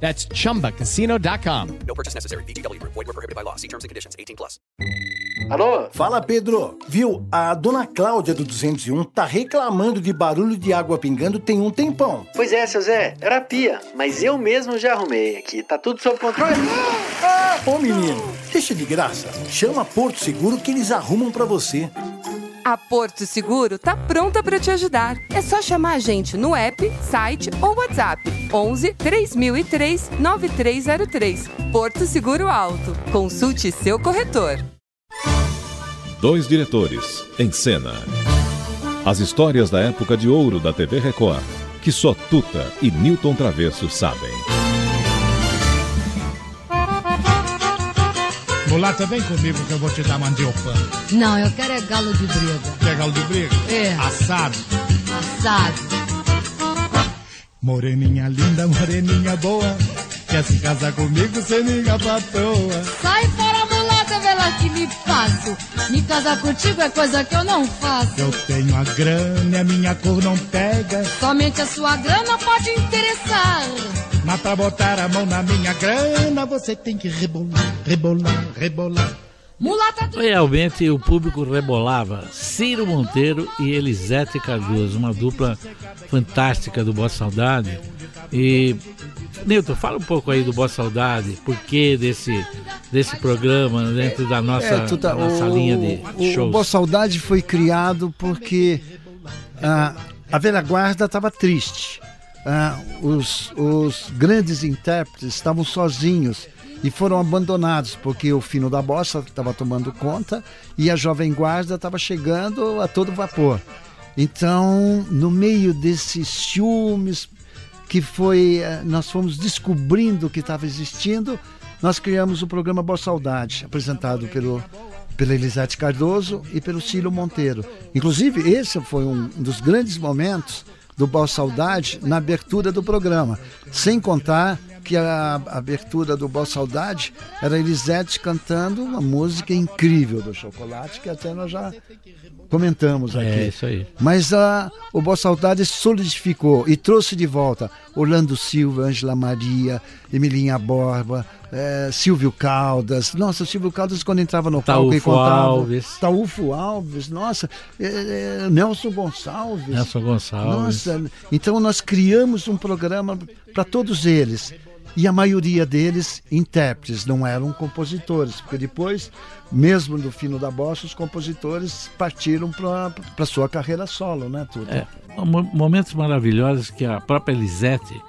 That's chumbacasino.com. No purchase necessary. VGW Group. Void were prohibited by law. See terms and conditions. 18 plus. Alô? Fala, Pedro. Viu, a dona Cláudia do 201 tá reclamando de barulho de água pingando tem um tempão. Pois é, seu Zé, era a pia, mas eu mesmo já arrumei aqui. Tá tudo sob controle? Ah! Ô menino, deixa de graça. Chama Porto Seguro que eles arrumam pra você. A Porto Seguro tá pronta para te ajudar. É só chamar a gente no app, site ou WhatsApp 11 3003 9303. Porto Seguro Alto. Consulte seu corretor. Dois diretores em cena. As histórias da época de ouro da TV Record, que só Tuta e Newton Travesso sabem. Mulata, vem comigo que eu vou te dar mandioca. Não, eu quero é galo de briga. Quer galo de briga? É. Assado. Assado. Moreninha linda, moreninha boa. Quer se casar comigo sem minha patroa. Sai fora, mulata, vê lá que me faço. Me casar contigo é coisa que eu não faço. Eu tenho a grana e a minha cor não pega. Somente a sua grana pode interessar. Mas pra botar a mão na minha grana, você tem que rebolar, rebolar, rebolar. Mulata do... Realmente o público rebolava. Ciro Monteiro e Elisete Cardoso, uma dupla fantástica do Boa Saudade. E Nilton, fala um pouco aí do Boa Saudade, por que desse, desse programa dentro da nossa, É, tá- nossa o- linha de o, shows. O Boa Saudade foi criado porque ah, a velha guarda estava triste. Ah, os, os grandes intérpretes estavam sozinhos e foram abandonados porque o fino da bossa estava tomando conta e a jovem guarda estava chegando a todo vapor. Então, no meio desses ciúmes que foi, eh, nós fomos descobrindo que estava existindo, nós criamos o programa Boa Saudade, apresentado pelo pela Elisete Cardoso e pelo Cílio Monteiro. Inclusive, esse foi um dos grandes momentos do Boa Saudade na abertura do programa. Sem contar que a abertura do Boa Saudade era Elisete cantando uma música incrível do Chocolate, que até nós já comentamos aqui. É, isso aí. Mas a, o Boa Saudade solidificou e trouxe de volta Orlando Silva, Ângela Maria, Emilinha Borba, eh, Silvio Caldas. Nossa, o Silvio Caldas, quando entrava no palco e Taúfo contava. Alves. Taúfo Alves, nossa. eh, eh, Nelson Gonçalves. Nelson Gonçalves. Nossa, então nós criamos um programa para todos eles. E a maioria deles intérpretes, não eram compositores, porque depois, mesmo no fino da bossa, os compositores partiram para sua carreira solo, né, tudo. É, mo- momentos maravilhosos que a própria Elisete,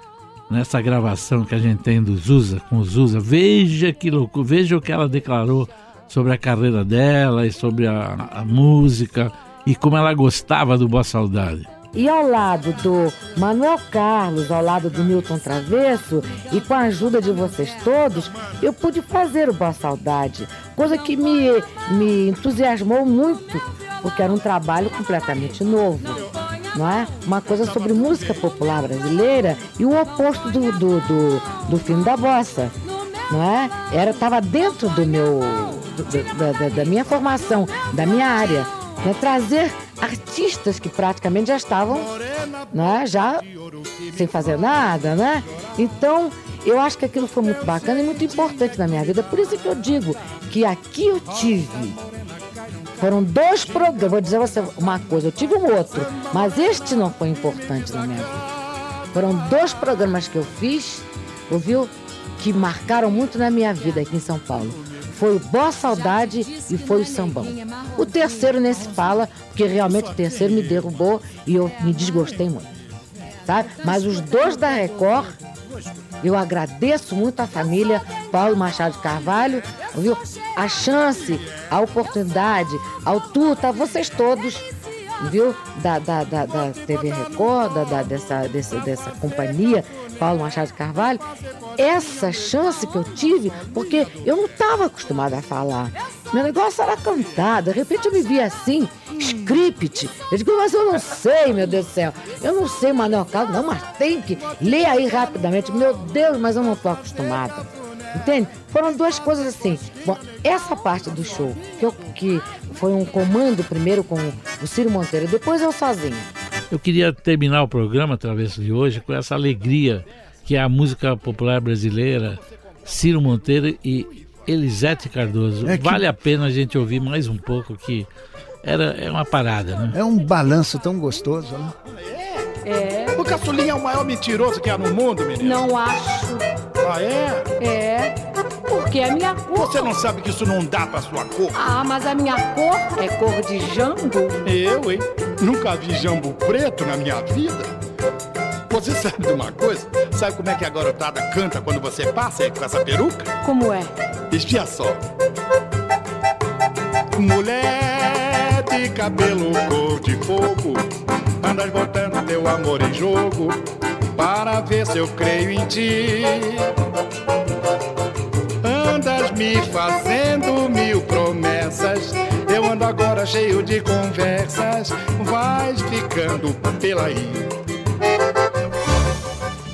nessa gravação que a gente tem do Zusa, com o Zusa, veja que louco, veja o que ela declarou sobre a carreira dela e sobre a, a música e como ela gostava do Boa Saudade. E ao lado do Manuel Carlos, ao lado do Milton Travesso, e com a ajuda de vocês todos, eu pude fazer o Boa Saudade, coisa que me, me entusiasmou muito, porque era um trabalho completamente novo. Não é? Uma coisa sobre música popular brasileira e o oposto do, do, do, do filme da bossa. Não é? Era estava dentro do meu do- da, da- da minha formação, da minha área, né? trazer artistas que praticamente já estavam, né? Já sem fazer nada, né? Então eu acho que aquilo foi muito bacana e muito importante na minha vida. Por isso que eu digo que aqui eu tive foram dois programas. Vou dizer você uma coisa, eu tive um outro, mas este não foi importante na minha vida. Foram dois programas que eu fiz, ouviu? Que marcaram muito na minha vida aqui em São Paulo. Foi o Boa Saudade e foi o Sambão. O terceiro nesse fala, porque realmente o terceiro me derrubou e eu me desgostei muito. Sabe? Mas os dois da Record, eu agradeço muito à família Paulo Machado de Carvalho, viu? A chance, a oportunidade, ao Tuta, a vocês todos, viu? Da, da, da, da TV Record, da, dessa, dessa, dessa companhia, Paulo Machado de Carvalho, essa chance que eu tive, porque eu não estava acostumada a falar. Meu negócio era cantar, de repente eu me via assim, script. Eu digo, mas eu não sei, meu Deus do céu. Eu não sei Manuel Carlos, não, mas tem que ler aí rapidamente. Meu Deus, mas eu não estou acostumada. Entende? Foram duas coisas assim. Bom, essa parte do show, que, eu, que foi um comando primeiro com o Ciro Monteiro, depois eu sozinha. Eu queria terminar o programa Travessa de hoje com essa alegria que é a música popular brasileira, Ciro Monteiro e Elisete Cardoso. É que- Vale a pena a gente ouvir mais um pouco que era é uma parada, né? É um balanço tão gostoso, né? É. O caçulinha é o maior mentiroso que há no mundo, menino. Não acho. Ah, é? É. Porque a minha cor. Você não sabe que isso não dá pra sua cor? Ah, mas a minha cor é cor de jambo. Eu, hein? Nunca vi jambo preto na minha vida. Você sabe de uma coisa? Sabe como é que a garotada canta quando você passa com essa peruca? Como é? Espia só. Mulher de cabelo cor de fogo, andas botando teu amor em jogo para ver se eu creio em ti. Andas me fazendo mil promessas, eu ando agora cheio de conversas, vais ficando pela aí.